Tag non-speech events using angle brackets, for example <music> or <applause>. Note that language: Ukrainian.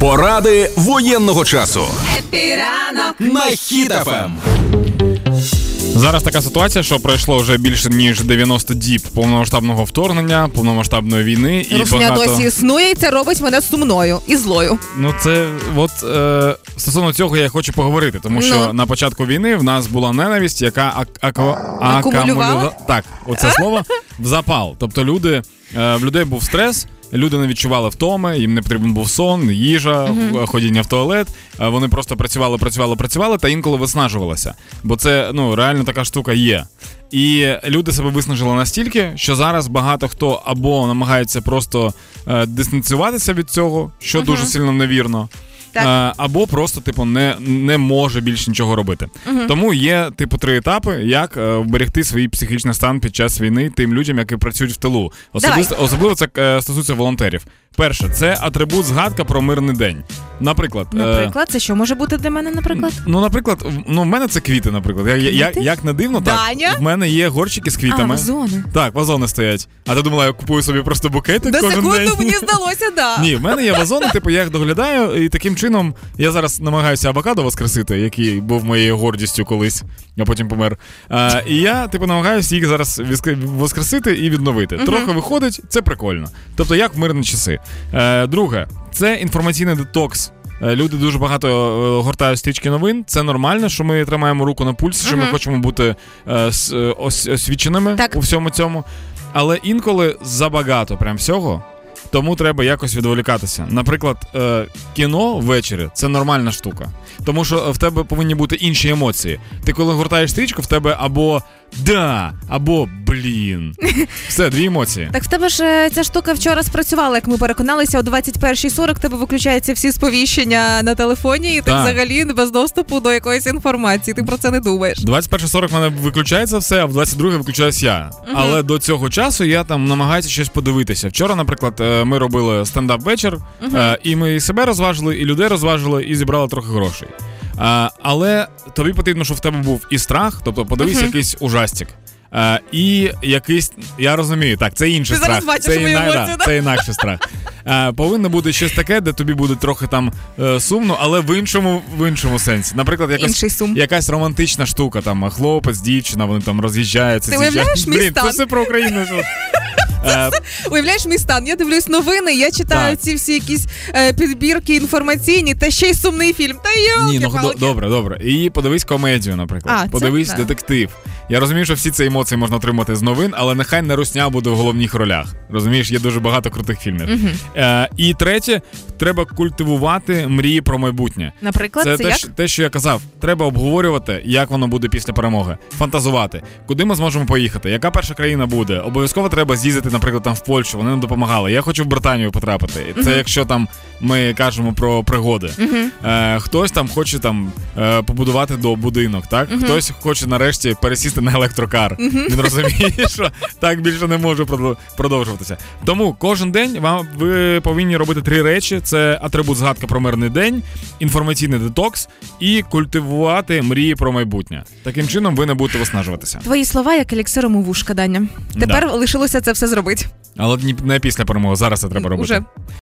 Поради воєнного часу. Happy ранок на Хіт FM. Зараз така ситуація, що пройшло вже більше ніж 90 діб повномасштабного вторгнення, повномасштабної війни і рашня багато... досі існує, і це робить мене сумною і злою. Ну це от е, стосовно цього я хочу поговорити, тому що Ну. на початку війни в нас була ненависть, яка ак- ако- Акумулювала? акумулюва- Так, оце слово в запал. Тобто люди е, в людей був стрес. Люди не відчували втоми, їм не потрібен був сон, їжа, е, ходіння в туалет. Е, Вони просто працювали, працювали, працювали та інколи виснажувалися. Бо це ну реально така штука є. І люди себе виснажили настільки, що зараз багато хто або намагається просто е, дистанціюватися від цього, що дуже сильно невірно. Так. Е, або просто, типу, не, не може більше нічого робити. Тому є, типу, три етапи, як е, вберегти свій психічний стан під час війни тим людям, які працюють в тилу. Особисто, особливо це е, стосується волонтерів. Перше, це атрибут згадка про мирний день. Наприклад, е, це що може бути для мене, наприклад? Ну, наприклад, ну, в мене це квіти, наприклад. Я, я, Квіти? як не дивно, так. В мене є горщики з А, квітами. вазони. Так, вазони стоять. А ти думала, я купую собі просто букетик До кожен секунду день? мені <laughs> здалося, да. Ні, в мене є вазони, типу, я їх доглядаю, і таким чином я зараз намагаюся авокадо воскресити, який був моєю гордістю колись, а потім помер. А, і я, типу, намагаюся їх зараз воскресити і відновити. Трохи виходить, це прикольно. Тобто, як в мирні часи. Е, друге, це інформаційний детокс. Е, Люди дуже багато е, гортають стрічки новин. Це нормально, що ми тримаємо руку на пульсі, що ми хочемо бути с- ос- освіченими Так. у всьому цьому. Але інколи забагато прям всього. Тому треба якось відволікатися. Наприклад, е, кіно ввечері це нормальна штука. Тому що в тебе повинні бути інші емоції. Ти коли гортаєш стрічку, в тебе або да, або блін. Все, дві емоції. Так в тебе ж е, ця штука вчора спрацювала, як ми переконалися, о 21.40 тебе виключаються всі сповіщення на телефоні, і ти Так. взагалі без доступу до якоїсь інформації. Ти про це не думаєш. 21.40 в мене виключається все, а в 22 виключаюсь я. Але до цього часу я там намагаюся щось подивитися. Вчора, наприклад, е, ми робили стендап вечір, е, і ми і себе розважили, і людей розважили, і зібрали трохи грошей. Але тобі потрібно, щоб в тебе був і страх, тобто подивись якийсь ужастик. Е, і якийсь, я розумію, так, це інший Ти страх. зараз це, іна- емоції, да, це інакший страх. Е, повинно бути щось таке, де тобі буде трохи там е, сумно, але в іншому, в іншому сенсі. Наприклад, якось Інший сум. якась романтична штука, там хлопець, дівчина, вони там роз'їжджаються. Ти уявляєш мій Блін, це все про Україну. <laughs> Е, <laughs> Уявляєш мій стан? Я дивлюсь новини, я читаю ці всі якісь е, підбірки інформаційні, та ще й сумний фільм. Та йо, Ні, ну добре, добре. І подивись комедію, наприклад. Подивись детектив. Я розумію, що всі ці емоції можна отримати з новин, але нехай не русня буде в головних ролях. Розумієш, є дуже багато крутих фільмів. Е, і третє, треба культивувати мрії про майбутнє. Наприклад, Це це, те, як? що, те, що я казав. Треба обговорювати, як воно буде після перемоги, фантазувати, куди ми зможемо поїхати, яка перша країна буде. Обов'язково треба з'їздити, наприклад, там в Польщу. Вони нам допомагали. Я хочу в Британію потрапити. Це якщо там ми кажемо про пригоди. Е, хтось там хоче там е, побудувати до будинок, так хтось хоче нарешті пересісти на електрокар. Він розуміє, <laughs> що так більше не може продовжуватися. Тому кожен день вам ви повинні робити три речі: це атрибут згадка про мирний день, інформаційний детокс і культивувати мрії про майбутнє. Таким чином ви не будете виснажуватися. Твої слова як еліксиром у вушка, Даня. Тепер лишилося це все зробити. Але не після перемоги. Зараз це треба робити. Уже.